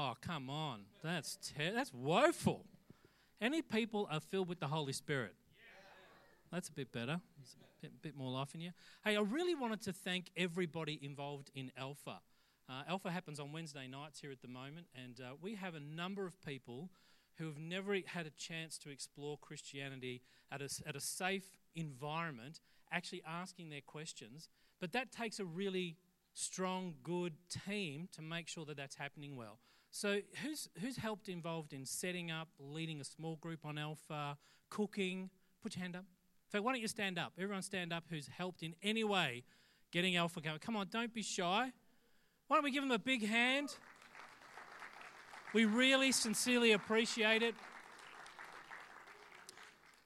Oh, come on. That's, ter- that's woeful. Any people are filled with the Holy Spirit? That's a bit better. There's a bit, bit, more life in you. Hey, I really wanted to thank everybody involved in Alpha. Uh, Alpha happens on Wednesday nights here at the moment, and uh, we have a number of people who have never had a chance to explore Christianity at a, at a safe environment, actually asking their questions. But that takes a really strong, good team to make sure that that's happening well. So, who's, who's helped involved in setting up, leading a small group on Alpha, cooking? Put your hand up. In fact, why don't you stand up? Everyone stand up who's helped in any way getting Alpha going. Come on, don't be shy. Why don't we give them a big hand? We really sincerely appreciate it.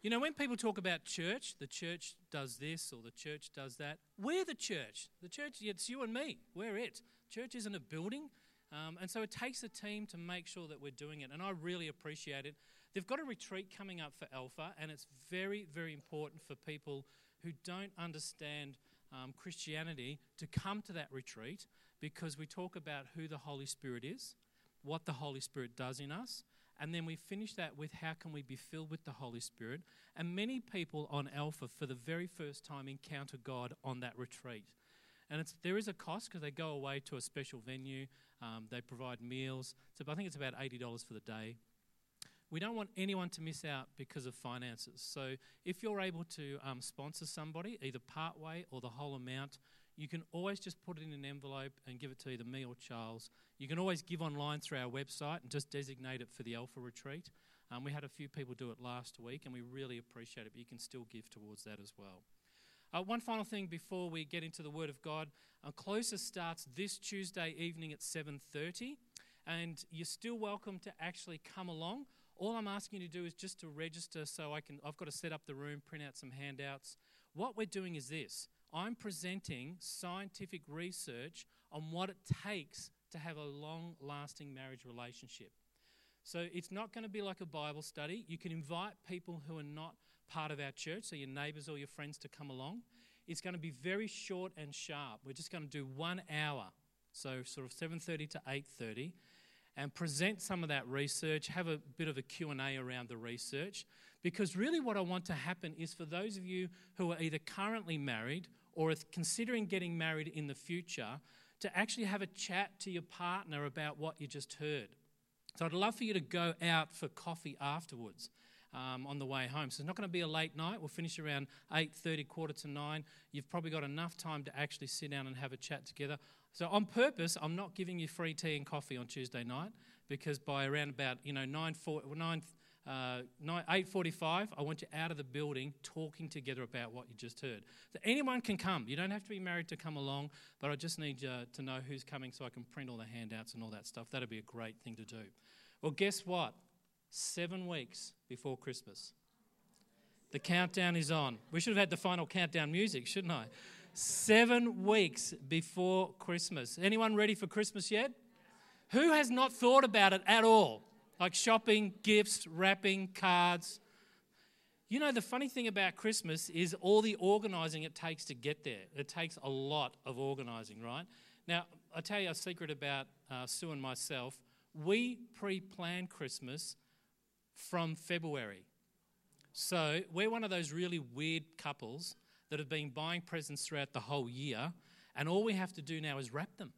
You know, when people talk about church, the church does this or the church does that. We're the church. The church, it's you and me. We're it. Church isn't a building. Um, and so it takes a team to make sure that we're doing it. And I really appreciate it. They've got a retreat coming up for Alpha, and it's very, very important for people who don't understand um, Christianity to come to that retreat because we talk about who the Holy Spirit is, what the Holy Spirit does in us, and then we finish that with how can we be filled with the Holy Spirit. And many people on Alpha, for the very first time, encounter God on that retreat. And there is a cost because they go away to a special venue. Um, they provide meals. So I think it's about $80 for the day. We don't want anyone to miss out because of finances. So if you're able to um, sponsor somebody, either part way or the whole amount, you can always just put it in an envelope and give it to either me or Charles. You can always give online through our website and just designate it for the Alpha Retreat. Um, we had a few people do it last week, and we really appreciate it, but you can still give towards that as well. Uh, one final thing before we get into the Word of God. Uh, Closer starts this Tuesday evening at 7.30, and you're still welcome to actually come along. All I'm asking you to do is just to register so I can, I've got to set up the room, print out some handouts. What we're doing is this. I'm presenting scientific research on what it takes to have a long lasting marriage relationship. So it's not going to be like a Bible study. You can invite people who are not part of our church, so your neighbors or your friends to come along. It's going to be very short and sharp. We're just going to do 1 hour. So sort of 7:30 to 8:30 and present some of that research, have a bit of a Q&A around the research because really what I want to happen is for those of you who are either currently married or considering getting married in the future to actually have a chat to your partner about what you just heard. So I'd love for you to go out for coffee afterwards. Um, on the way home. So it's not going to be a late night. We'll finish around 8.30, quarter to 9. You've probably got enough time to actually sit down and have a chat together. So on purpose, I'm not giving you free tea and coffee on Tuesday night because by around about, you know, 9, 4, 9 uh, 8.45, I want you out of the building talking together about what you just heard. So anyone can come. You don't have to be married to come along, but I just need uh, to know who's coming so I can print all the handouts and all that stuff. That'd be a great thing to do. Well, guess what? Seven weeks before Christmas. The countdown is on. We should have had the final countdown music, shouldn't I? Seven weeks before Christmas. Anyone ready for Christmas yet? Who has not thought about it at all? like shopping, gifts, wrapping, cards. You know, the funny thing about Christmas is all the organising it takes to get there. It takes a lot of organising, right? Now, I'll tell you a secret about uh, Sue and myself. We pre plan Christmas from February. So we're one of those really weird couples that have been buying presents throughout the whole year, and all we have to do now is wrap them.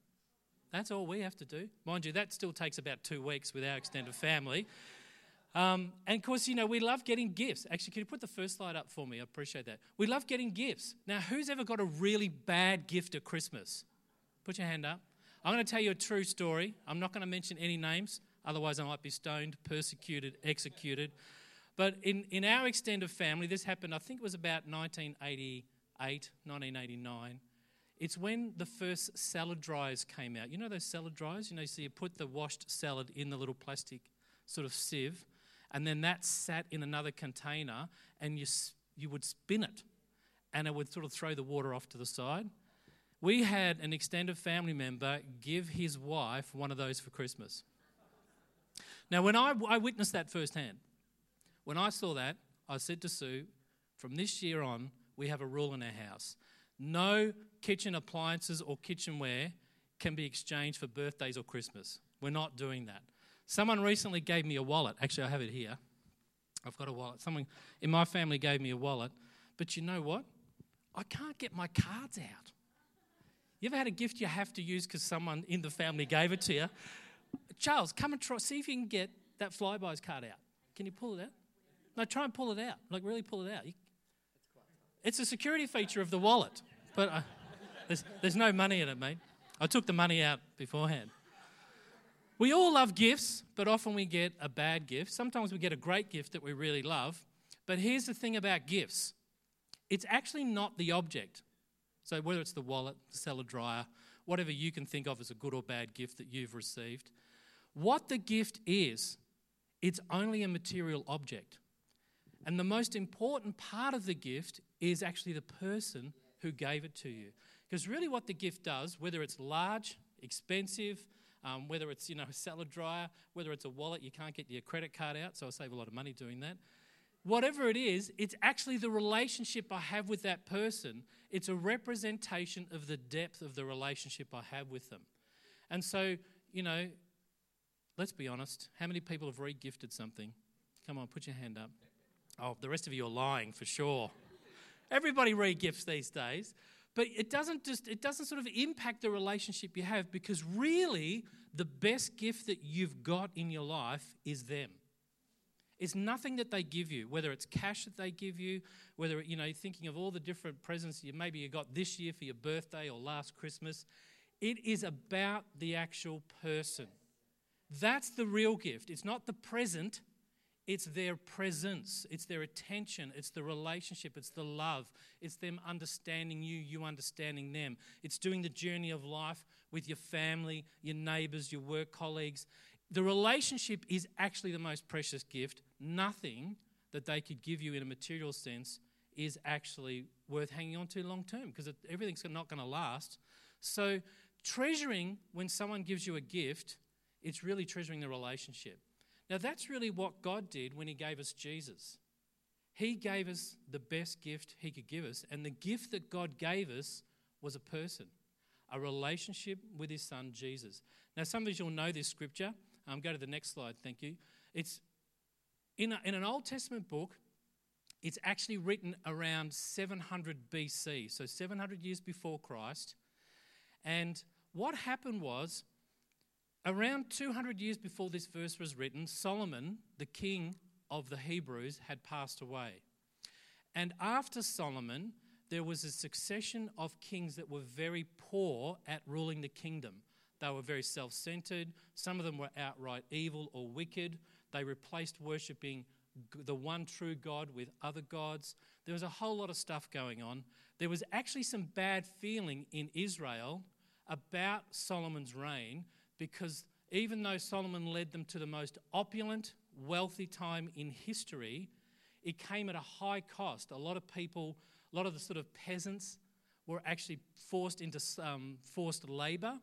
That's all we have to do. Mind you, that still takes about two weeks with our extended family. Um, and of course, you know, we love getting gifts. Actually, can you put the first slide up for me? I appreciate that. We love getting gifts. Now, who's ever got a really bad gift at Christmas? Put your hand up. I'm going to tell you a true story. I'm not going to mention any names, otherwise, I might be stoned, persecuted, executed. But in, in our extended family, this happened, I think it was about 1988, 1989. It's when the first salad dryers came out. You know those salad dryers? You know, so you put the washed salad in the little plastic sort of sieve, and then that sat in another container, and you, you would spin it, and it would sort of throw the water off to the side. We had an extended family member give his wife one of those for Christmas. Now, when I, I witnessed that firsthand, when I saw that, I said to Sue, from this year on, we have a rule in our house no kitchen appliances or kitchenware can be exchanged for birthdays or Christmas. We're not doing that. Someone recently gave me a wallet. Actually, I have it here. I've got a wallet. Someone in my family gave me a wallet. But you know what? I can't get my cards out. You ever had a gift you have to use because someone in the family gave it to you? Charles, come and try, see if you can get that Flybuys card out. Can you pull it out? No, try and pull it out. Like, really pull it out. You, it's a security feature of the wallet, but uh, there's, there's no money in it, mate. I took the money out beforehand. We all love gifts, but often we get a bad gift. Sometimes we get a great gift that we really love. But here's the thing about gifts it's actually not the object. So, whether it's the wallet, the cellar dryer, whatever you can think of as a good or bad gift that you've received, what the gift is, it's only a material object. And the most important part of the gift is actually the person who gave it to you. Because really, what the gift does, whether it's large, expensive, um, whether it's you know a salad dryer, whether it's a wallet you can't get your credit card out, so I save a lot of money doing that. Whatever it is, it's actually the relationship I have with that person. It's a representation of the depth of the relationship I have with them. And so, you know, let's be honest. How many people have re-gifted something? Come on, put your hand up. Oh, the rest of you are lying for sure. Everybody re-gifts these days. But it doesn't just it doesn't sort of impact the relationship you have because really the best gift that you've got in your life is them. It's nothing that they give you, whether it's cash that they give you, whether you know, thinking of all the different presents you maybe you got this year for your birthday or last Christmas. It is about the actual person. That's the real gift. It's not the present, it's their presence, it's their attention, it's the relationship, it's the love, it's them understanding you, you understanding them. It's doing the journey of life with your family, your neighbors, your work colleagues. The relationship is actually the most precious gift. Nothing that they could give you in a material sense is actually worth hanging on to long term because everything's not going to last. So, treasuring when someone gives you a gift, it's really treasuring the relationship. Now, that's really what God did when He gave us Jesus. He gave us the best gift He could give us, and the gift that God gave us was a person, a relationship with His Son, Jesus. Now, some of you will know this scripture. Um, go to the next slide, thank you. It's in, a, in an Old Testament book, it's actually written around 700 BC, so 700 years before Christ. And what happened was Around 200 years before this verse was written, Solomon, the king of the Hebrews, had passed away. And after Solomon, there was a succession of kings that were very poor at ruling the kingdom. They were very self centered. Some of them were outright evil or wicked. They replaced worshipping the one true God with other gods. There was a whole lot of stuff going on. There was actually some bad feeling in Israel about Solomon's reign because even though Solomon led them to the most opulent, wealthy time in history, it came at a high cost. A lot of people, a lot of the sort of peasants were actually forced into um, forced labor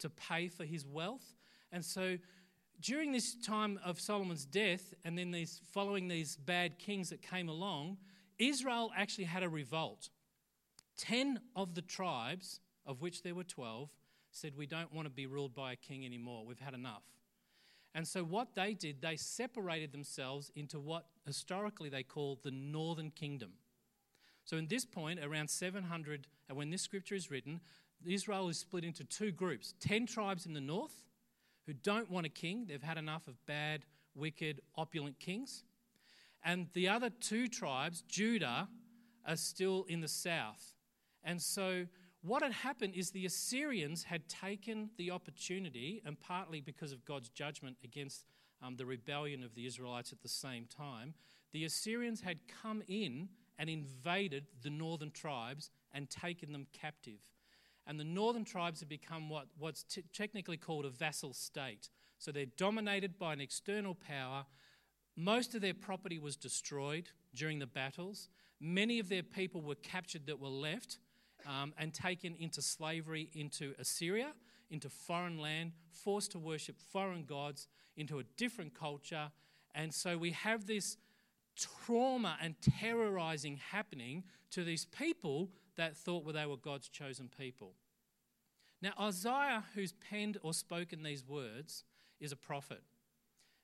to pay for his wealth. And so during this time of Solomon's death, and then these following these bad kings that came along, Israel actually had a revolt. Ten of the tribes, of which there were twelve, said, We don't want to be ruled by a king anymore. We've had enough. And so, what they did, they separated themselves into what historically they call the northern kingdom. So, in this point, around 700, and uh, when this scripture is written, Israel is split into two groups 10 tribes in the north who don't want a king, they've had enough of bad, wicked, opulent kings. And the other two tribes, Judah, are still in the south. And so, what had happened is the Assyrians had taken the opportunity, and partly because of God's judgment against um, the rebellion of the Israelites at the same time, the Assyrians had come in and invaded the northern tribes and taken them captive. And the northern tribes have become what, what's t- technically called a vassal state. So they're dominated by an external power. Most of their property was destroyed during the battles. Many of their people were captured that were left um, and taken into slavery into Assyria, into foreign land, forced to worship foreign gods, into a different culture. And so we have this trauma and terrorizing happening to these people that thought well, they were God's chosen people. Now, Isaiah, who's penned or spoken these words, is a prophet.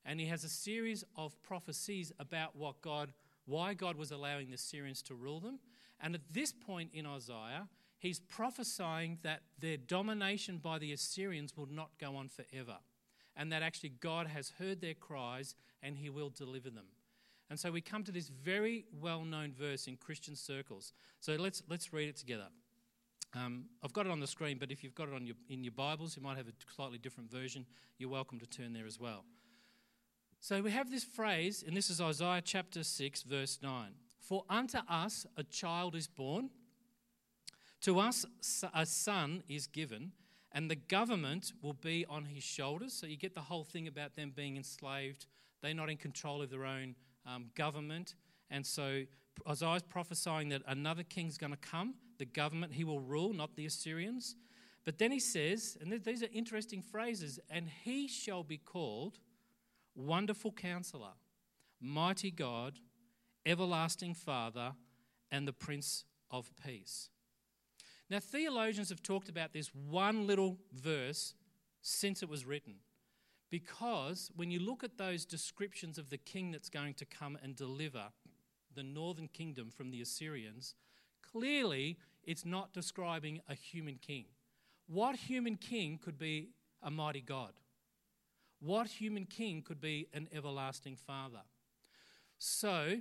And he has a series of prophecies about what God, why God was allowing the Syrians to rule them. And at this point in Isaiah, he's prophesying that their domination by the Assyrians will not go on forever. And that actually God has heard their cries and he will deliver them. And so we come to this very well known verse in Christian circles. So let's, let's read it together. Um, I've got it on the screen, but if you've got it your, in your Bibles, you might have a slightly different version. You're welcome to turn there as well. So we have this phrase, and this is Isaiah chapter 6, verse 9 For unto us a child is born, to us a son is given, and the government will be on his shoulders. So you get the whole thing about them being enslaved. They're not in control of their own um, government. And so Isaiah's prophesying that another king's going to come, the government, he will rule, not the Assyrians. But then he says, and these are interesting phrases, and he shall be called Wonderful Counselor, Mighty God, Everlasting Father, and the Prince of Peace. Now, theologians have talked about this one little verse since it was written. Because when you look at those descriptions of the king that's going to come and deliver the northern kingdom from the Assyrians, clearly it's not describing a human king. What human king could be a mighty God? What human king could be an everlasting father? So,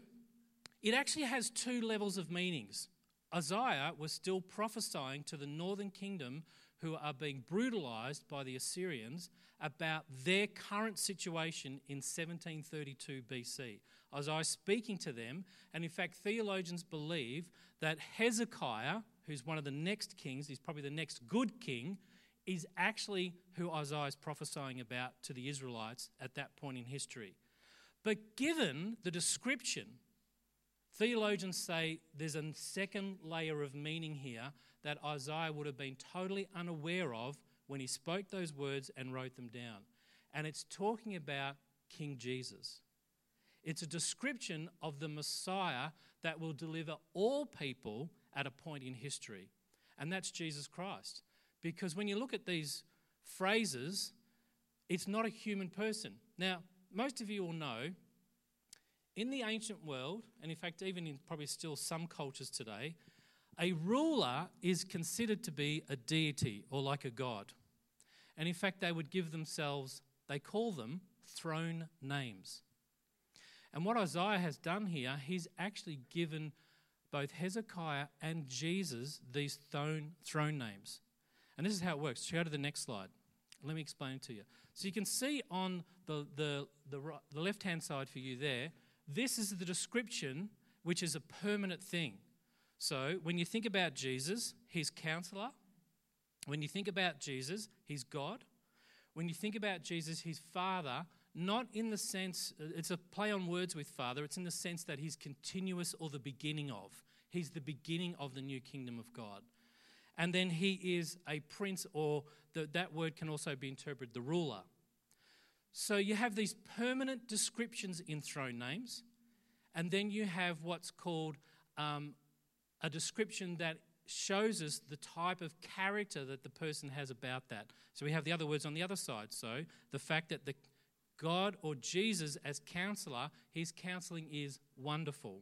it actually has two levels of meanings. Isaiah was still prophesying to the northern kingdom who are being brutalized by the Assyrians about their current situation in 1732 BC. Isaiah speaking to them, and in fact, theologians believe that Hezekiah, who's one of the next kings, he's probably the next good king, is actually who Isaiah is prophesying about to the Israelites at that point in history. But given the description, theologians say there's a second layer of meaning here that Isaiah would have been totally unaware of when he spoke those words and wrote them down. And it's talking about King Jesus. It's a description of the Messiah that will deliver all people at a point in history. And that's Jesus Christ. Because when you look at these phrases, it's not a human person. Now, most of you will know in the ancient world, and in fact, even in probably still some cultures today, a ruler is considered to be a deity or like a god. And in fact, they would give themselves, they call them throne names. And what Isaiah has done here, he's actually given both Hezekiah and Jesus these throne, throne names. And this is how it works. Go to the next slide. Let me explain to you. So you can see on the, the, the, the left hand side for you there, this is the description, which is a permanent thing. So when you think about Jesus, he's counselor. When you think about Jesus, he's God. When you think about Jesus, he's Father, not in the sense, uh, it's a play on words with Father, it's in the sense that he's continuous or the beginning of. He's the beginning of the new kingdom of God. And then he is a prince, or the, that word can also be interpreted the ruler. So you have these permanent descriptions in throne names, and then you have what's called um, a description that shows us the type of character that the person has about that. So we have the other words on the other side. So the fact that the God or Jesus as counselor, his counseling is wonderful.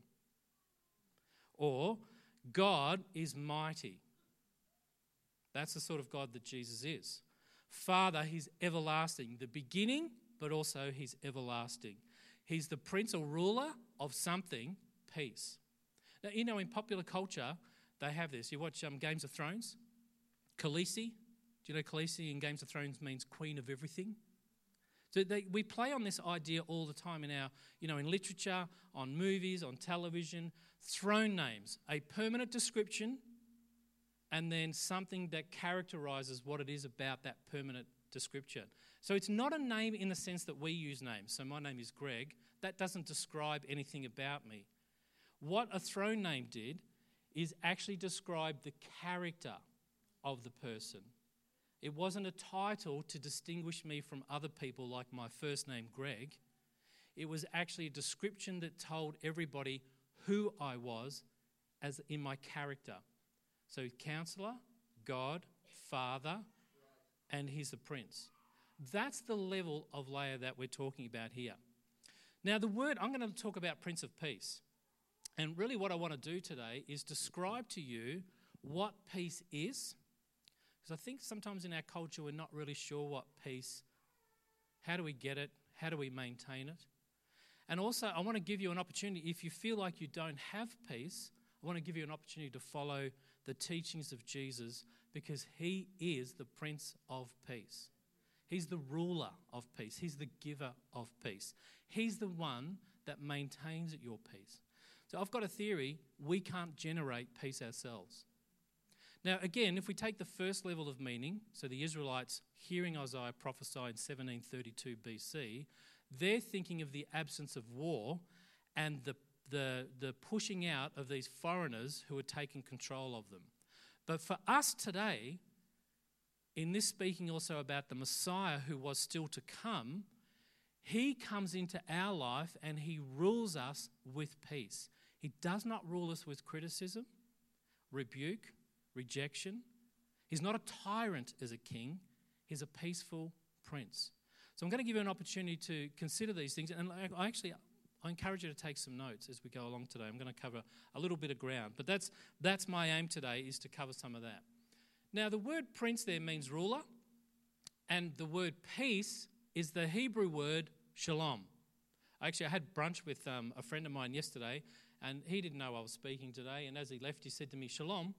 Or God is mighty. That's the sort of God that Jesus is. Father, he's everlasting, the beginning, but also he's everlasting. He's the prince or ruler of something, peace. Now, you know, in popular culture, they have this. You watch um, Games of Thrones, Khaleesi. Do you know Khaleesi in Games of Thrones means queen of everything? So they, we play on this idea all the time in our, you know, in literature, on movies, on television. Throne names, a permanent description, and then something that characterizes what it is about that permanent description. So it's not a name in the sense that we use names. So my name is Greg. That doesn't describe anything about me. What a throne name did is actually describe the character of the person. It wasn't a title to distinguish me from other people like my first name, Greg. It was actually a description that told everybody who I was as in my character. So, counselor, God, Father, and he's the prince. That's the level of layer that we're talking about here. Now, the word, I'm going to talk about Prince of Peace. And really, what I want to do today is describe to you what peace is. Because I think sometimes in our culture, we're not really sure what peace, how do we get it, how do we maintain it. And also, I want to give you an opportunity, if you feel like you don't have peace, I want to give you an opportunity to follow the teachings of Jesus because he is the Prince of Peace. He's the ruler of peace. He's the giver of peace. He's the one that maintains your peace. So I've got a theory we can't generate peace ourselves. Now, again, if we take the first level of meaning, so the Israelites hearing Isaiah prophesy in 1732 BC, they're thinking of the absence of war and the, the, the pushing out of these foreigners who are taking control of them. But for us today, in this speaking also about the Messiah who was still to come, he comes into our life and he rules us with peace. He does not rule us with criticism, rebuke, rejection. He's not a tyrant as a king, he's a peaceful prince. So I'm going to give you an opportunity to consider these things. And I actually I encourage you to take some notes as we go along today. I'm going to cover a little bit of ground, but that's that's my aim today is to cover some of that. Now, the word prince there means ruler, and the word peace is the Hebrew word shalom. Actually, I had brunch with um, a friend of mine yesterday, and he didn't know I was speaking today. And as he left, he said to me, Shalom.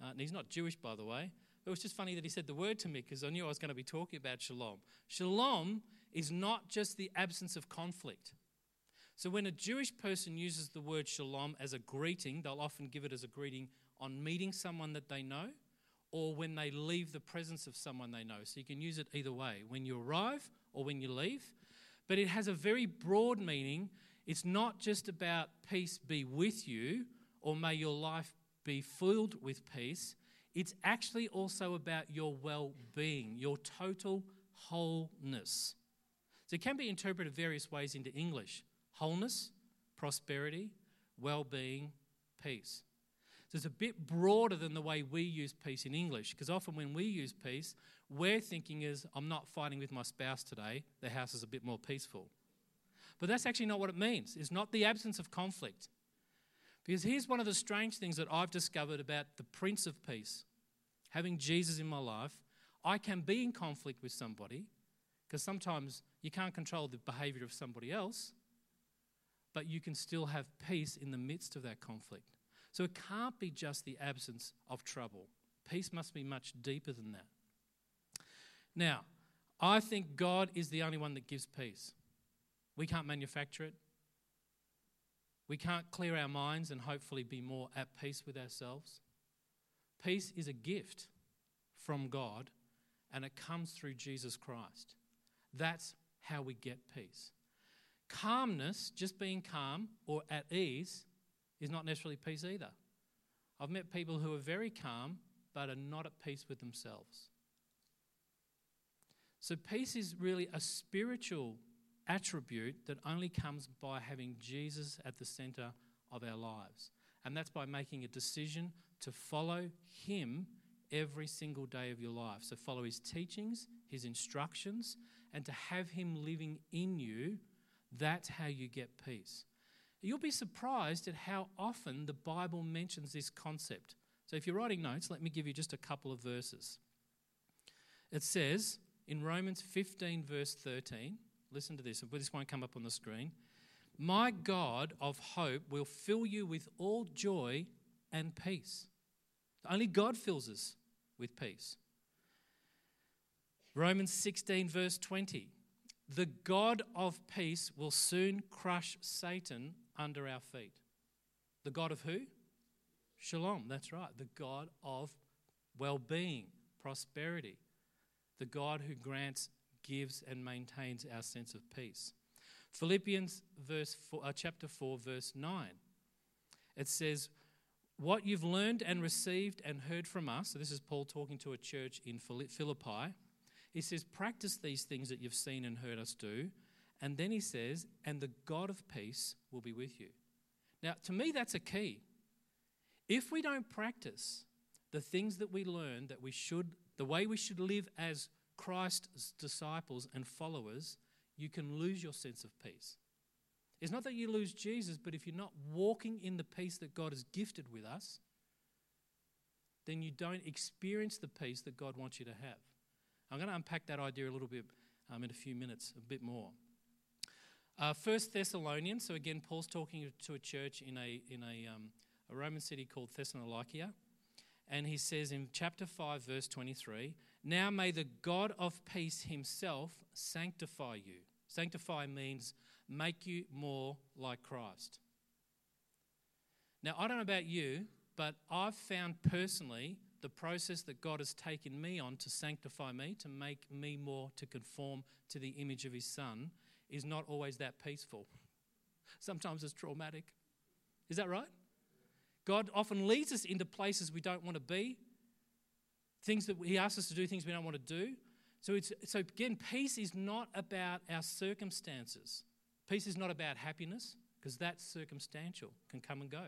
Uh, and he's not Jewish, by the way. It was just funny that he said the word to me because I knew I was going to be talking about shalom. Shalom is not just the absence of conflict. So when a Jewish person uses the word shalom as a greeting, they'll often give it as a greeting on meeting someone that they know or when they leave the presence of someone they know. So you can use it either way when you arrive or when you leave. But it has a very broad meaning. It's not just about peace be with you or may your life be filled with peace. It's actually also about your well being, your total wholeness. So it can be interpreted various ways into English wholeness, prosperity, well being, peace. So it's a bit broader than the way we use peace in English, because often when we use peace, we're thinking is, I'm not fighting with my spouse today, the house is a bit more peaceful. But that's actually not what it means. It's not the absence of conflict. Because here's one of the strange things that I've discovered about the Prince of Peace. Having Jesus in my life, I can be in conflict with somebody, because sometimes you can't control the behavior of somebody else, but you can still have peace in the midst of that conflict. So it can't be just the absence of trouble. Peace must be much deeper than that. Now, I think God is the only one that gives peace. We can't manufacture it. We can't clear our minds and hopefully be more at peace with ourselves. Peace is a gift from God and it comes through Jesus Christ. That's how we get peace. Calmness, just being calm or at ease, is not necessarily peace either. I've met people who are very calm but are not at peace with themselves. So, peace is really a spiritual attribute that only comes by having Jesus at the center of our lives. And that's by making a decision to follow Him every single day of your life. So, follow His teachings, His instructions, and to have Him living in you. That's how you get peace. You'll be surprised at how often the Bible mentions this concept. So if you're writing notes, let me give you just a couple of verses. It says in Romans 15, verse 13, listen to this, this won't come up on the screen. My God of hope will fill you with all joy and peace. Only God fills us with peace. Romans 16, verse 20. The God of peace will soon crush Satan under our feet. The God of who? Shalom, that's right. The God of well being, prosperity. The God who grants, gives, and maintains our sense of peace. Philippians verse four, uh, chapter 4, verse 9. It says, What you've learned and received and heard from us, so this is Paul talking to a church in Philippi. He says, Practice these things that you've seen and heard us do and then he says, and the God of peace will be with you. Now, to me, that's a key. If we don't practice the things that we learn that we should, the way we should live as Christ's disciples and followers, you can lose your sense of peace. It's not that you lose Jesus, but if you're not walking in the peace that God has gifted with us, then you don't experience the peace that God wants you to have. I'm going to unpack that idea a little bit um, in a few minutes, a bit more. Uh, First Thessalonians. So again, Paul's talking to a church in a in a, um, a Roman city called Thessalonica, and he says in chapter five, verse twenty-three, "Now may the God of peace Himself sanctify you." Sanctify means make you more like Christ. Now, I don't know about you, but I've found personally the process that God has taken me on to sanctify me, to make me more to conform to the image of His Son, is not always that peaceful. Sometimes it's traumatic. Is that right? God often leads us into places we don't want to be, things that He asks us to do, things we don't want to do. So, it's, so again, peace is not about our circumstances. Peace is not about happiness, because that's circumstantial, can come and go.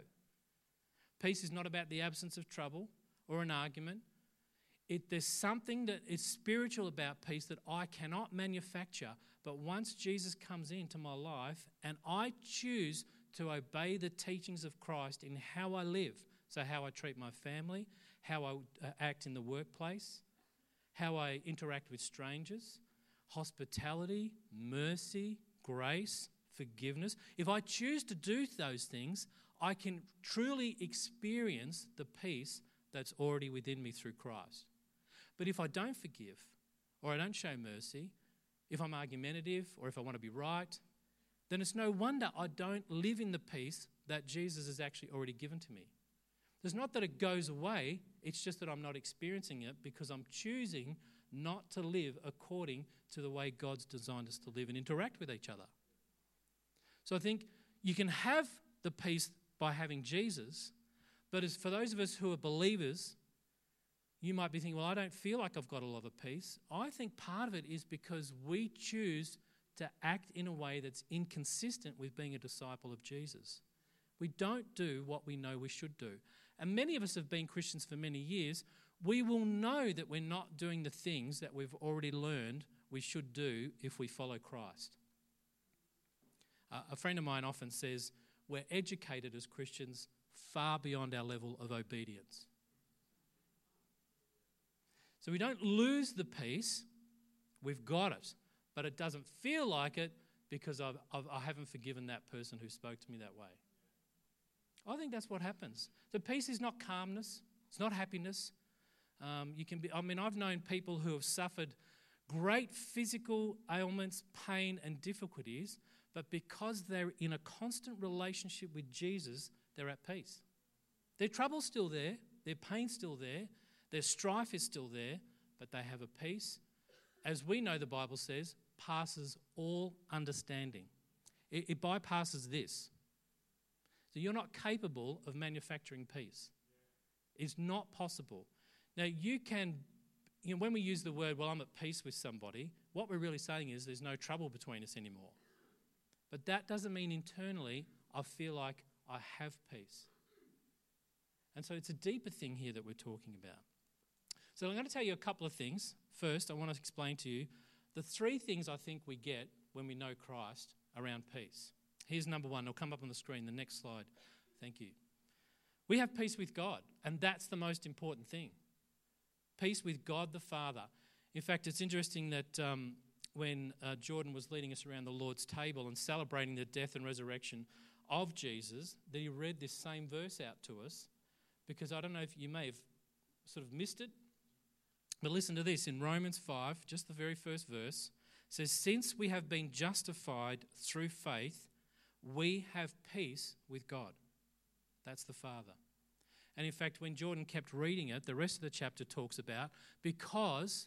Peace is not about the absence of trouble or an argument. It, there's something that is spiritual about peace that I cannot manufacture, but once Jesus comes into my life and I choose to obey the teachings of Christ in how I live, so how I treat my family, how I uh, act in the workplace, how I interact with strangers, hospitality, mercy, grace, forgiveness. If I choose to do those things, I can truly experience the peace that's already within me through Christ. But if I don't forgive, or I don't show mercy, if I'm argumentative, or if I want to be right, then it's no wonder I don't live in the peace that Jesus has actually already given to me. It's not that it goes away, it's just that I'm not experiencing it because I'm choosing not to live according to the way God's designed us to live and interact with each other. So I think you can have the peace by having Jesus, but as for those of us who are believers, you might be thinking, well, I don't feel like I've got a lot of peace. I think part of it is because we choose to act in a way that's inconsistent with being a disciple of Jesus. We don't do what we know we should do. And many of us have been Christians for many years. We will know that we're not doing the things that we've already learned we should do if we follow Christ. Uh, a friend of mine often says, We're educated as Christians far beyond our level of obedience. So we don't lose the peace, we've got it, but it doesn't feel like it because I've, I've, I have not forgiven that person who spoke to me that way. I think that's what happens. The peace is not calmness, it's not happiness. Um, you can be, I mean, I've known people who have suffered great physical ailments, pain, and difficulties, but because they're in a constant relationship with Jesus, they're at peace. Their trouble's still there, their pain's still there, their strife is still there, but they have a peace, as we know the Bible says, passes all understanding. It, it bypasses this. So you're not capable of manufacturing peace. It's not possible. Now, you can, you know, when we use the word, well, I'm at peace with somebody, what we're really saying is there's no trouble between us anymore. But that doesn't mean internally I feel like I have peace. And so it's a deeper thing here that we're talking about. So I'm going to tell you a couple of things. First, I want to explain to you the three things I think we get when we know Christ around peace. Here's number one. It'll come up on the screen. The next slide. Thank you. We have peace with God, and that's the most important thing. Peace with God the Father. In fact, it's interesting that um, when uh, Jordan was leading us around the Lord's table and celebrating the death and resurrection of Jesus, that he read this same verse out to us because I don't know if you may have sort of missed it. But listen to this in Romans 5, just the very first verse says, Since we have been justified through faith, we have peace with God. That's the Father. And in fact, when Jordan kept reading it, the rest of the chapter talks about because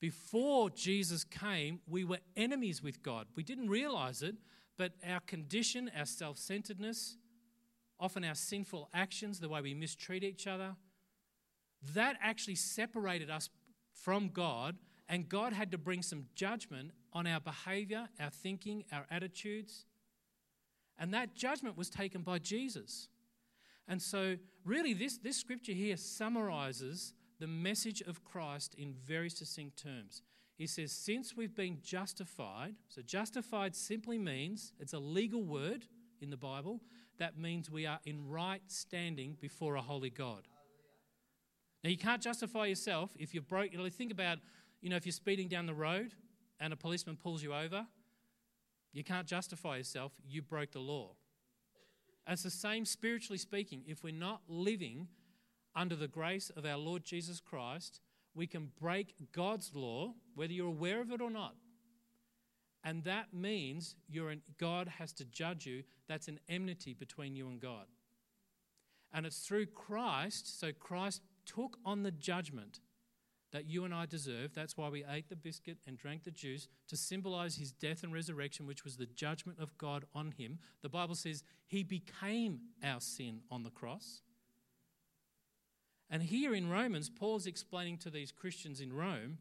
before Jesus came, we were enemies with God. We didn't realize it, but our condition, our self centeredness, often our sinful actions, the way we mistreat each other, that actually separated us from God, and God had to bring some judgment on our behavior, our thinking, our attitudes. And that judgment was taken by Jesus. And so, really, this, this scripture here summarizes the message of Christ in very succinct terms. He says, Since we've been justified, so justified simply means it's a legal word in the Bible. That means we are in right standing before a holy God. Now, you can't justify yourself if you've broke. You know, think about, you know, if you're speeding down the road and a policeman pulls you over, you can't justify yourself. You broke the law. It's the same spiritually speaking. If we're not living under the grace of our Lord Jesus Christ, we can break God's law, whether you're aware of it or not. And that means you're in, God has to judge you. That's an enmity between you and God. And it's through Christ, so Christ took on the judgment that you and I deserve. That's why we ate the biscuit and drank the juice to symbolize his death and resurrection, which was the judgment of God on him. The Bible says he became our sin on the cross. And here in Romans, Paul's explaining to these Christians in Rome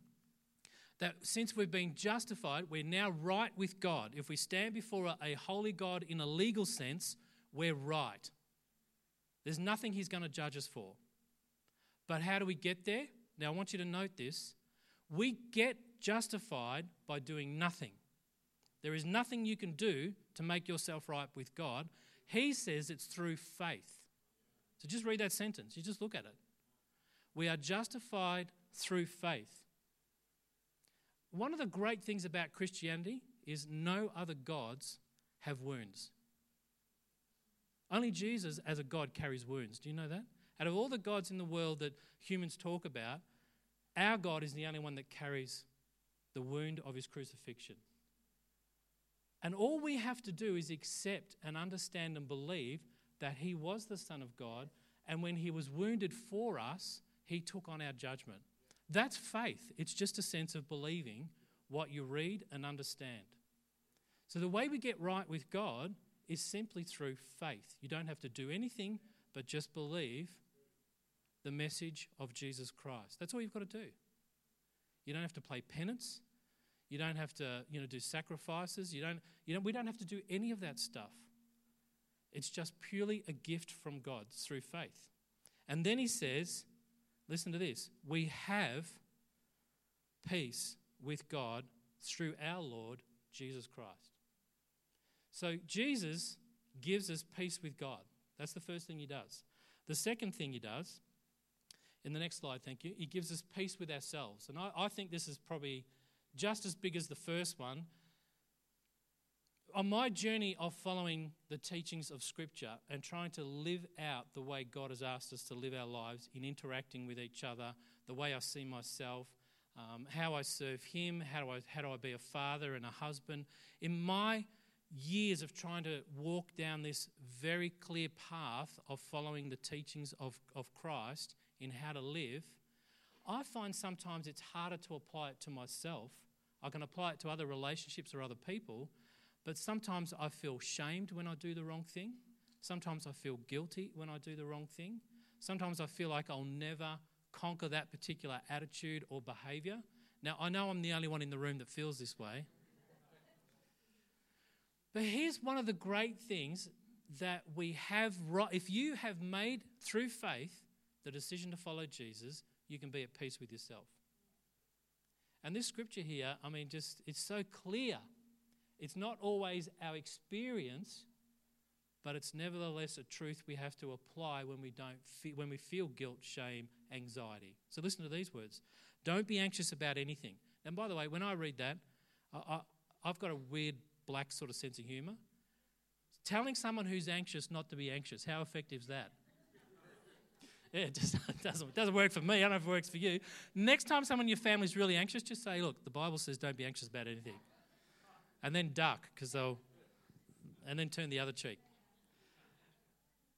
that since we've been justified, we're now right with God. If we stand before a, holy God in a legal sense, we're right. There's nothing he's going to judge us for. But how do we get there? Now, I want you to note this. We get justified by doing nothing. There is nothing you can do to make yourself right with God. He says it's through faith. So just read that sentence. You just look at it. We are justified through faith. One of the great things about Christianity is no other gods have wounds. Only Jesus, as a God, carries wounds. Do you know that? Out of all the gods in the world that humans talk about, our God is the only one that carries the wound of his crucifixion. And all we have to do is accept and understand and believe that he was the Son of God, and when he was wounded for us, he took on our judgment. That's faith. It's just a sense of believing what you read and understand. So, the way we get right with God is simply through faith. You don't have to do anything but just believe the message of Jesus Christ. That's all you've got to do. You don't have to play penance. You don't have to, you know, do sacrifices. You don't, you know, we don't have to do any of that stuff. It's just purely a gift from God through faith. And then he says, listen to this we have peace with God through our Lord Jesus Christ. So Jesus gives us peace with God. That's the first thing he does. The second thing he does in the next slide, thank you. He gives us peace with ourselves. And I, I think this is probably just as big as the first one. On my journey of following the teachings of Scripture and trying to live out the way God has asked us to live our lives in interacting with each other, the way I see myself, um, how I serve Him, how do, I, how do I be a father and a husband. In my years of trying to walk down this very clear path of following the teachings of, of Christ, in how to live, I find sometimes it's harder to apply it to myself. I can apply it to other relationships or other people, but sometimes I feel shamed when I do the wrong thing. Sometimes I feel guilty when I do the wrong thing. Sometimes I feel like I'll never conquer that particular attitude or behavior. Now, I know I'm the only one in the room that feels this way. But here's one of the great things that we have if you have made through faith the decision to follow Jesus, you can be at peace with yourself. And this scripture here, I mean, just it's so clear. It's not always our experience, but it's nevertheless a truth we have to apply when we don't fe- when we feel guilt, shame, anxiety. So listen to these words: Don't be anxious about anything. And by the way, when I read that, I, I, I've got a weird black sort of sense of humour. Telling someone who's anxious not to be anxious, how effective is that? It just doesn't, doesn't work for me. I don't know if it works for you. Next time someone in your family is really anxious, just say, look, the Bible says don't be anxious about anything. And then duck, because they'll, and then turn the other cheek.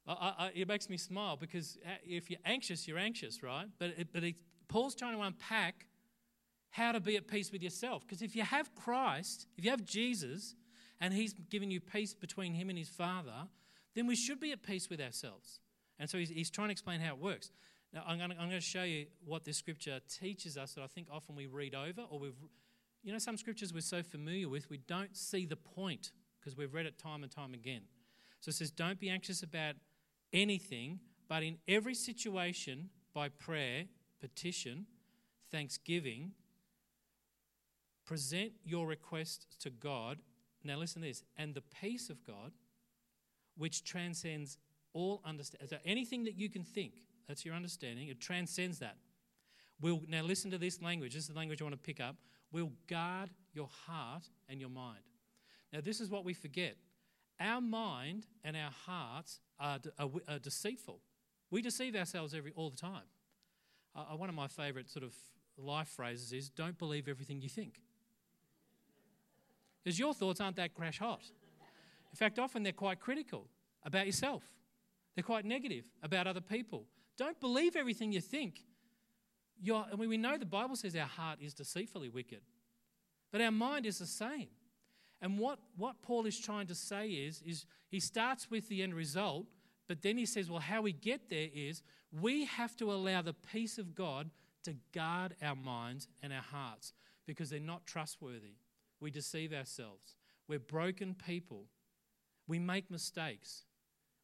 I, I, it makes me smile because uh, if you're anxious, you're anxious, right? But, it, but it, Paul's trying to unpack how to be at peace with yourself. Because if you have Christ, if you have Jesus, and He's given you peace between Him and His Father, then we should be at peace with ourselves. And so he's, he's trying to explain how it works. Now, I'm going, to, I'm going to show you what this scripture teaches us that I think often we read over, or we've, you know, some scriptures we're so familiar with, we don't see the point because we've read it time and time again. So it says, Don't be anxious about anything, but in every situation, by prayer, petition, thanksgiving, present your request to God. Now, listen to this. And the peace of God, which transcends all understanding, so anything that you can think, that's your understanding, it transcends that. We'll, now listen to this language. This is the language I want to pick up. We'll guard your heart and your mind. Now, this is what we forget. Our mind and our hearts are, are, are deceitful. We deceive ourselves every all the time. Uh, one of my favourite sort of life phrases is "Don't believe everything you think," because your thoughts aren't that crash hot. In fact, often they're quite critical about yourself. They're quite negative about other people. Don't believe everything you think. You're, I mean, we know the Bible says our heart is deceitfully wicked, but our mind is the same. And what, what Paul is trying to say is, is he starts with the end result, but then he says, well, how we get there is we have to allow the peace of God to guard our minds and our hearts because they're not trustworthy. We deceive ourselves. We're broken people. We make mistakes.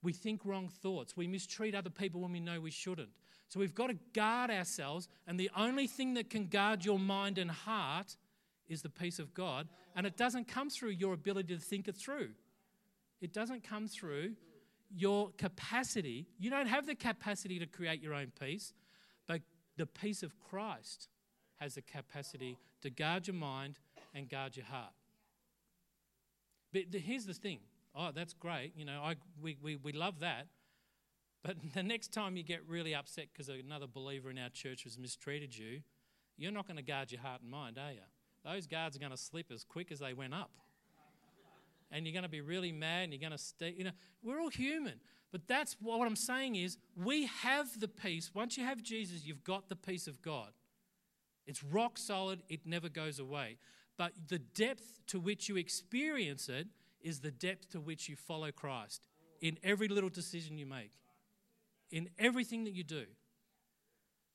We think wrong thoughts. We mistreat other people when we know we shouldn't. So we've got to guard ourselves, and the only thing that can guard your mind and heart is the peace of God. And it doesn't come through your ability to think it through, it doesn't come through your capacity. You don't have the capacity to create your own peace, but the peace of Christ has the capacity to guard your mind and guard your heart. But here's the thing oh, that's great. You know, I, we, we, we love that. But the next time you get really upset because another believer in our church has mistreated you, you're not going to guard your heart and mind, are you? Those guards are going to slip as quick as they went up. And you're going to be really mad and you're going to stay. You know, we're all human. But that's what I'm saying is we have the peace. Once you have Jesus, you've got the peace of God. It's rock solid, it never goes away. But the depth to which you experience it is the depth to which you follow Christ in every little decision you make, in everything that you do.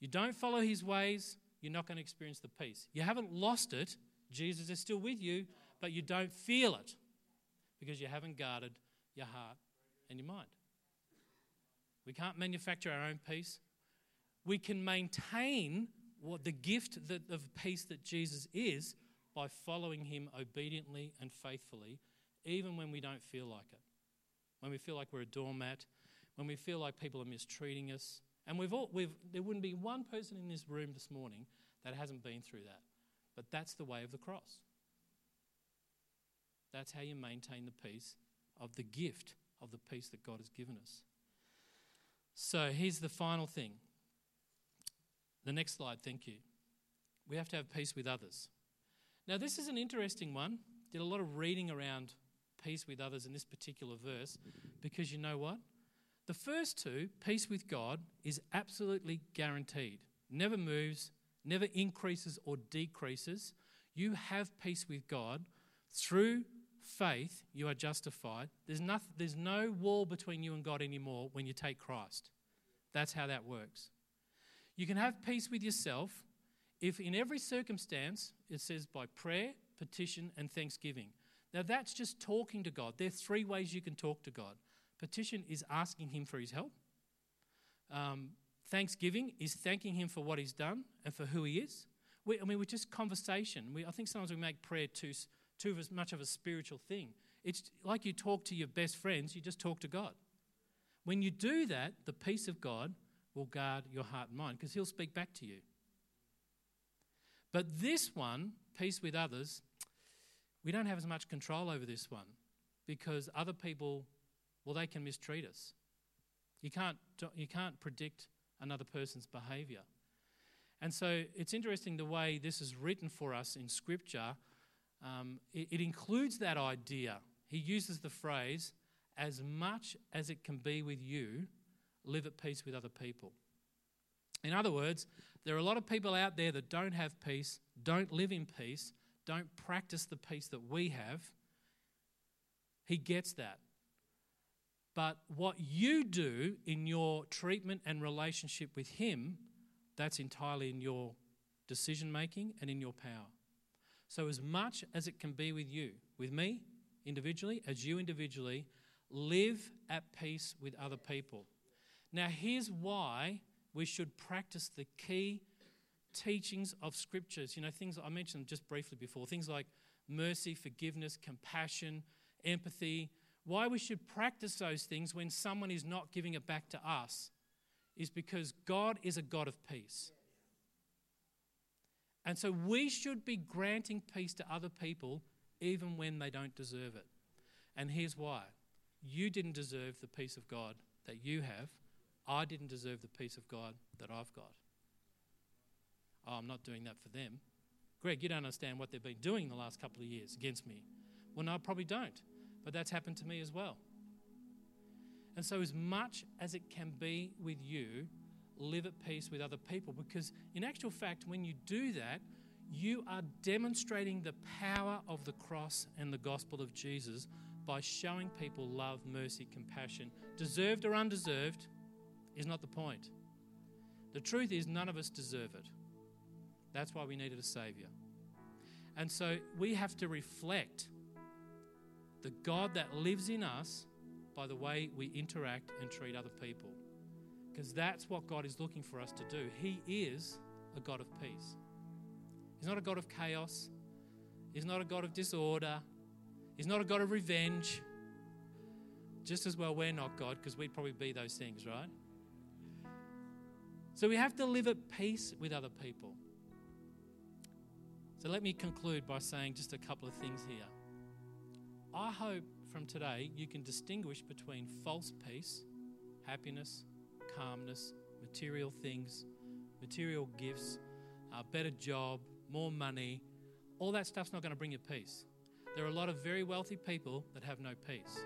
You don't follow his ways, you're not going to experience the peace. You haven't lost it, Jesus is still with you, but you don't feel it because you haven't guarded your heart and your mind. We can't manufacture our own peace. We can maintain what the gift that, of peace that Jesus is by following him obediently and faithfully even when we don't feel like it. When we feel like we're a doormat, when we feel like people are mistreating us. And we've all, we've, there wouldn't be one person in this room this morning that hasn't been through that. But that's the way of the cross. That's how you maintain the peace of the gift of the peace that God has given us. So here's the final thing. The next slide, thank you. We have to have peace with others. Now, this is an interesting one. Did a lot of reading around peace with others in this particular verse because you know what? The first two, peace with God, is absolutely guaranteed. Never moves, never increases or decreases. You have peace with God. Through faith, you are justified. There's, nothing, there's no wall between you and God anymore when you take Christ. That's how that works. You can have peace with yourself if, in every circumstance, it says by prayer, petition, and thanksgiving. Now, that's just talking to God. There are three ways you can talk to God. Petition is asking Him for His help. Um, thanksgiving is thanking Him for what He's done and for who He is. We, I mean, we're just conversation. We, I think sometimes we make prayer too, too much of a spiritual thing. It's like you talk to your best friends, you just talk to God. When you do that, the peace of God will guard your heart and mind because He'll speak back to you. But this one, peace with others, we don't have as much control over this one because other people, well, they can mistreat us. You can't, you can't predict another person's behavior. And so it's interesting the way this is written for us in Scripture. Um, it, it includes that idea. He uses the phrase, as much as it can be with you, live at peace with other people. In other words, there are a lot of people out there that don't have peace, don't live in peace, don't practice the peace that we have, he gets that. But what you do in your treatment and relationship with him, that's entirely in your decision making and in your power. So, as much as it can be with you, with me individually, as you individually, live at peace with other people. Now, here's why we should practice the key teachings of scriptures, you know, things I mentioned just briefly before, things like mercy, forgiveness, compassion, empathy, why we should practice those things when someone is not giving it back to us is because God is a God of peace. And so we should be granting peace to other people even when they don't deserve it. And here's why you didn't deserve the peace of God that you have. I didn't deserve the peace of God that I've got. Oh, I'm not doing that for them. Greg, you don't understand what they've been doing the last couple of years against me. Well, no, I probably don't. But that's happened to me as well. And so, as much as it can be with you, live at peace with other people because, in actual fact, when you do that, you are demonstrating the power of the cross and the gospel of Jesus by showing people love, mercy, compassion. Deserved or undeserved is not the point. The truth is, none of us deserve it. That's why we needed a Savior. And so we have to reflect the God that lives in us by the way we interact and treat other people. Because that's what God is looking for us to do. He is a God of peace. He's not a God of chaos. He's not a God of disorder. He's not a God of revenge. Just as well, we're not God because we'd probably be those things, right? So we have to live at peace with other people. So let me conclude by saying just a couple of things here. I hope from today you can distinguish between false peace, happiness, calmness, material things, material gifts, a better job, more money. All that stuff's not going to bring you peace. There are a lot of very wealthy people that have no peace.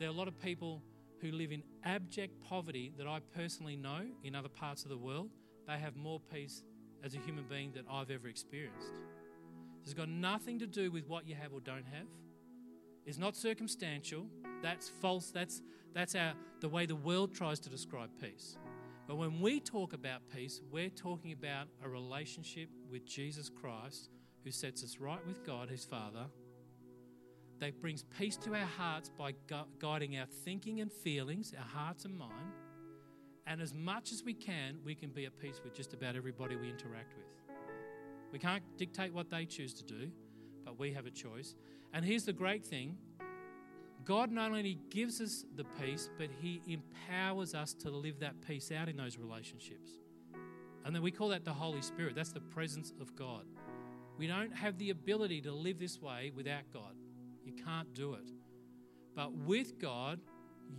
There are a lot of people who live in abject poverty that I personally know in other parts of the world. They have more peace as a human being than I've ever experienced. It's got nothing to do with what you have or don't have It's not circumstantial. That's false. That's, that's our, the way the world tries to describe peace. But when we talk about peace, we're talking about a relationship with Jesus Christ who sets us right with God, his Father, that brings peace to our hearts by gu- guiding our thinking and feelings, our hearts and mind. And as much as we can, we can be at peace with just about everybody we interact with. We can't dictate what they choose to do, but we have a choice. And here's the great thing God not only gives us the peace, but He empowers us to live that peace out in those relationships. And then we call that the Holy Spirit. That's the presence of God. We don't have the ability to live this way without God. You can't do it. But with God,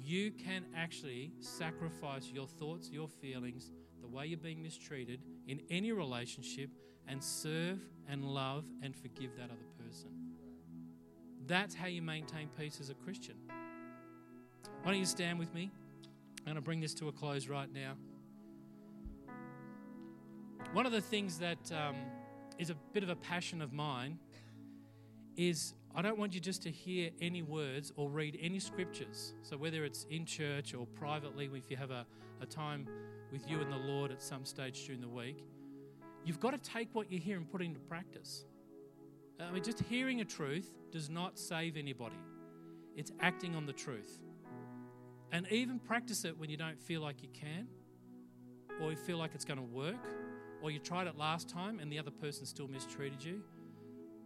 you can actually sacrifice your thoughts, your feelings, the way you're being mistreated in any relationship and serve and love and forgive that other person. That's how you maintain peace as a Christian. Why don't you stand with me? I'm going to bring this to a close right now. One of the things that um, is a bit of a passion of mine is I don't want you just to hear any words or read any scriptures. So, whether it's in church or privately, if you have a, a time with you and the Lord at some stage during the week, you've got to take what you hear and put it into practice. I mean, just hearing a truth does not save anybody, it's acting on the truth. And even practice it when you don't feel like you can, or you feel like it's going to work, or you tried it last time and the other person still mistreated you.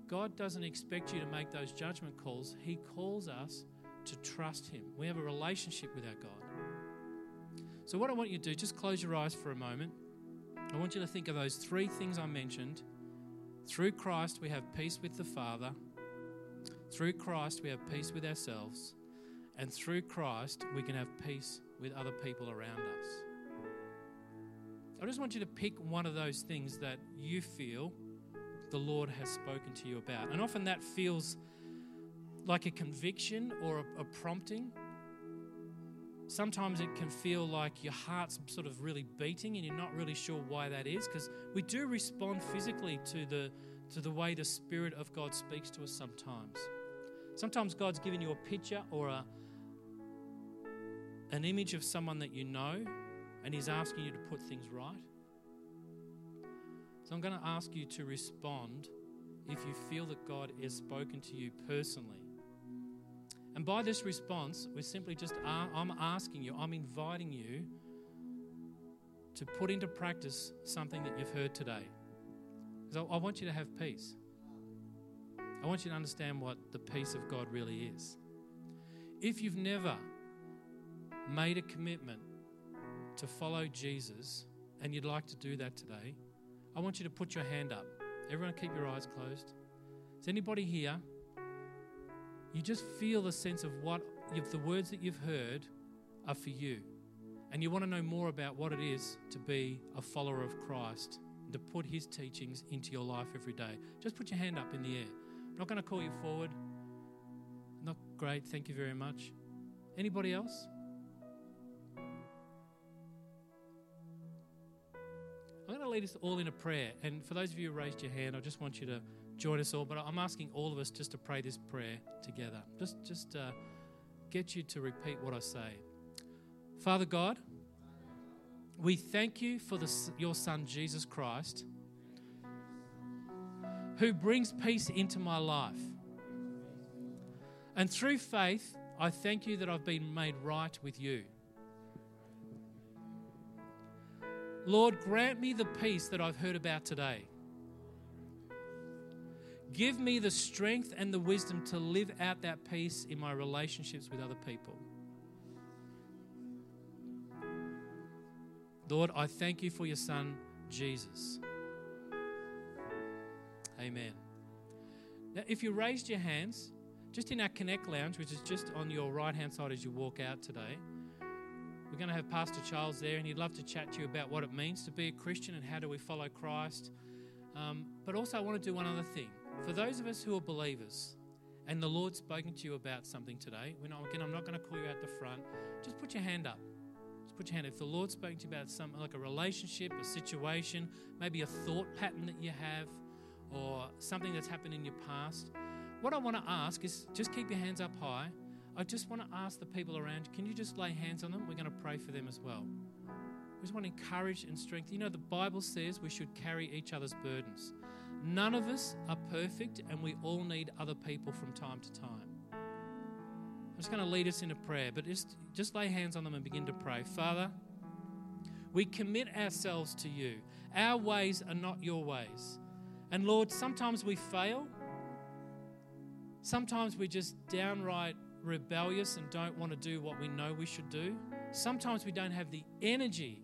God doesn't expect you to make those judgment calls. He calls us to trust Him. We have a relationship with our God. So, what I want you to do, just close your eyes for a moment. I want you to think of those three things I mentioned through Christ, we have peace with the Father. Through Christ, we have peace with ourselves. And through Christ, we can have peace with other people around us. I just want you to pick one of those things that you feel the Lord has spoken to you about. And often that feels like a conviction or a, a prompting sometimes it can feel like your heart's sort of really beating and you're not really sure why that is because we do respond physically to the to the way the spirit of God speaks to us sometimes. Sometimes God's given you a picture or a an image of someone that you know and he's asking you to put things right. So I'm going to ask you to respond if you feel that God has spoken to you personally and by this response, we're simply just, I'm asking you, I'm inviting you to put into practice something that you've heard today. Because I, I want you to have peace. I want you to understand what the peace of God really is. If you've never made a commitment to follow Jesus and you'd like to do that today, I want you to put your hand up. Everyone, keep your eyes closed. Is anybody here? You just feel the sense of what if the words that you've heard are for you, and you want to know more about what it is to be a follower of Christ, to put His teachings into your life every day. Just put your hand up in the air. I'm not going to call you forward. Not great. Thank you very much. Anybody else? I'm going to lead us all in a prayer. And for those of you who raised your hand, I just want you to join us all. But I'm asking all of us just to pray this prayer together. Just, just uh, get you to repeat what I say. Father God, we thank you for the, your Son, Jesus Christ, who brings peace into my life. And through faith, I thank you that I've been made right with you. Lord, grant me the peace that I've heard about today. Give me the strength and the wisdom to live out that peace in my relationships with other people. Lord, I thank you for your Son, Jesus. Amen. Now, if you raised your hands, just in our Connect Lounge, which is just on your right hand side as you walk out today, we're going to have Pastor Charles there, and he'd love to chat to you about what it means to be a Christian and how do we follow Christ. Um, but also, I want to do one other thing. For those of us who are believers, and the Lord's spoken to you about something today, we're not, again, I'm not going to call you out the front. Just put your hand up. Just put your hand. If the Lord's spoken to you about something like a relationship, a situation, maybe a thought pattern that you have, or something that's happened in your past, what I want to ask is just keep your hands up high I just want to ask the people around can you just lay hands on them? We're going to pray for them as well. We just want to encourage and strengthen. You know, the Bible says we should carry each other's burdens. None of us are perfect, and we all need other people from time to time. I'm just going to lead us in a prayer, but just, just lay hands on them and begin to pray. Father, we commit ourselves to you. Our ways are not your ways. And Lord, sometimes we fail. Sometimes we're just downright rebellious and don't want to do what we know we should do. Sometimes we don't have the energy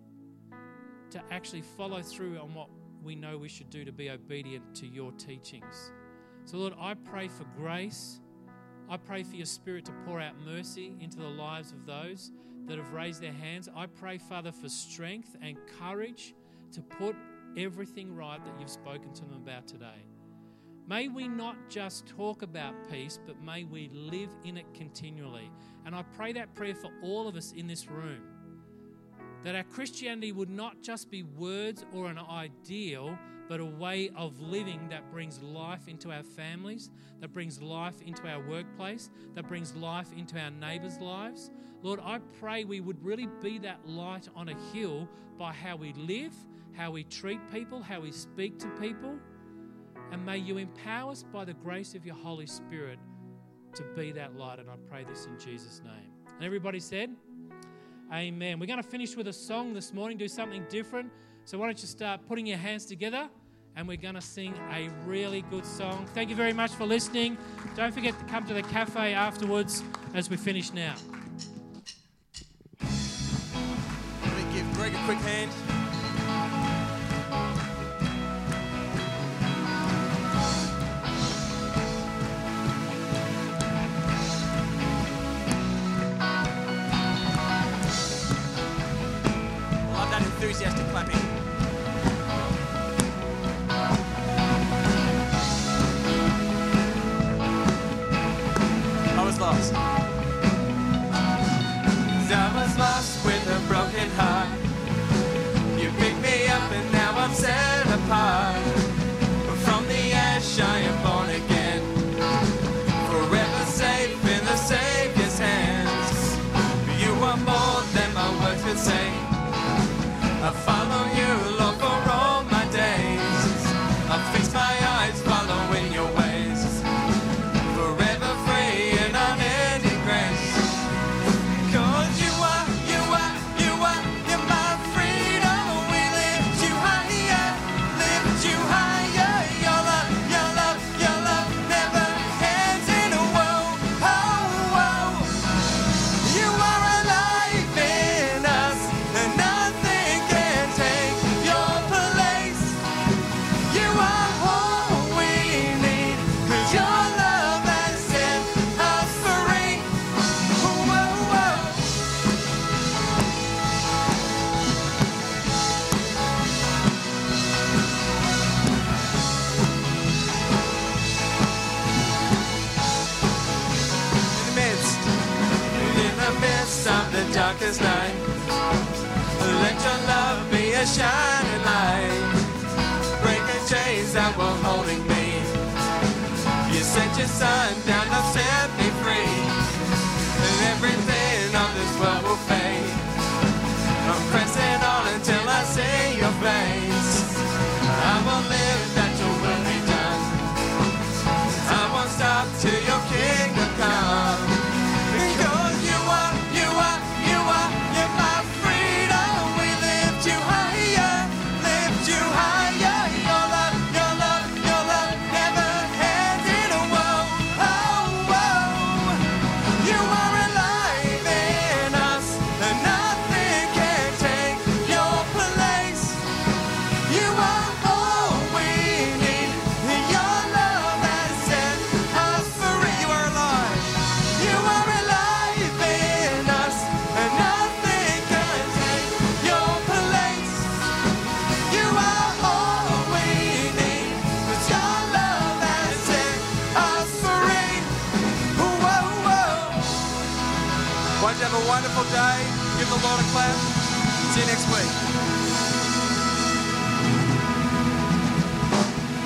to actually follow through on what we know we should do to be obedient to your teachings. So, Lord, I pray for grace. I pray for your Spirit to pour out mercy into the lives of those that have raised their hands. I pray, Father, for strength and courage to put everything right that you've spoken to them about today. May we not just talk about peace, but may we live in it continually. And I pray that prayer for all of us in this room that our Christianity would not just be words or an ideal, but a way of living that brings life into our families, that brings life into our workplace, that brings life into our neighbors' lives. Lord, I pray we would really be that light on a hill by how we live, how we treat people, how we speak to people. And may you empower us by the grace of your Holy Spirit to be that light. And I pray this in Jesus' name. And everybody said, Amen. We're going to finish with a song this morning, do something different. So why don't you start putting your hands together and we're going to sing a really good song. Thank you very much for listening. Don't forget to come to the cafe afterwards as we finish now. Let me give Greg a quick hand. the darkest night. Let your love be a shining light. Break the chains that were holding me. You set your sun down to set me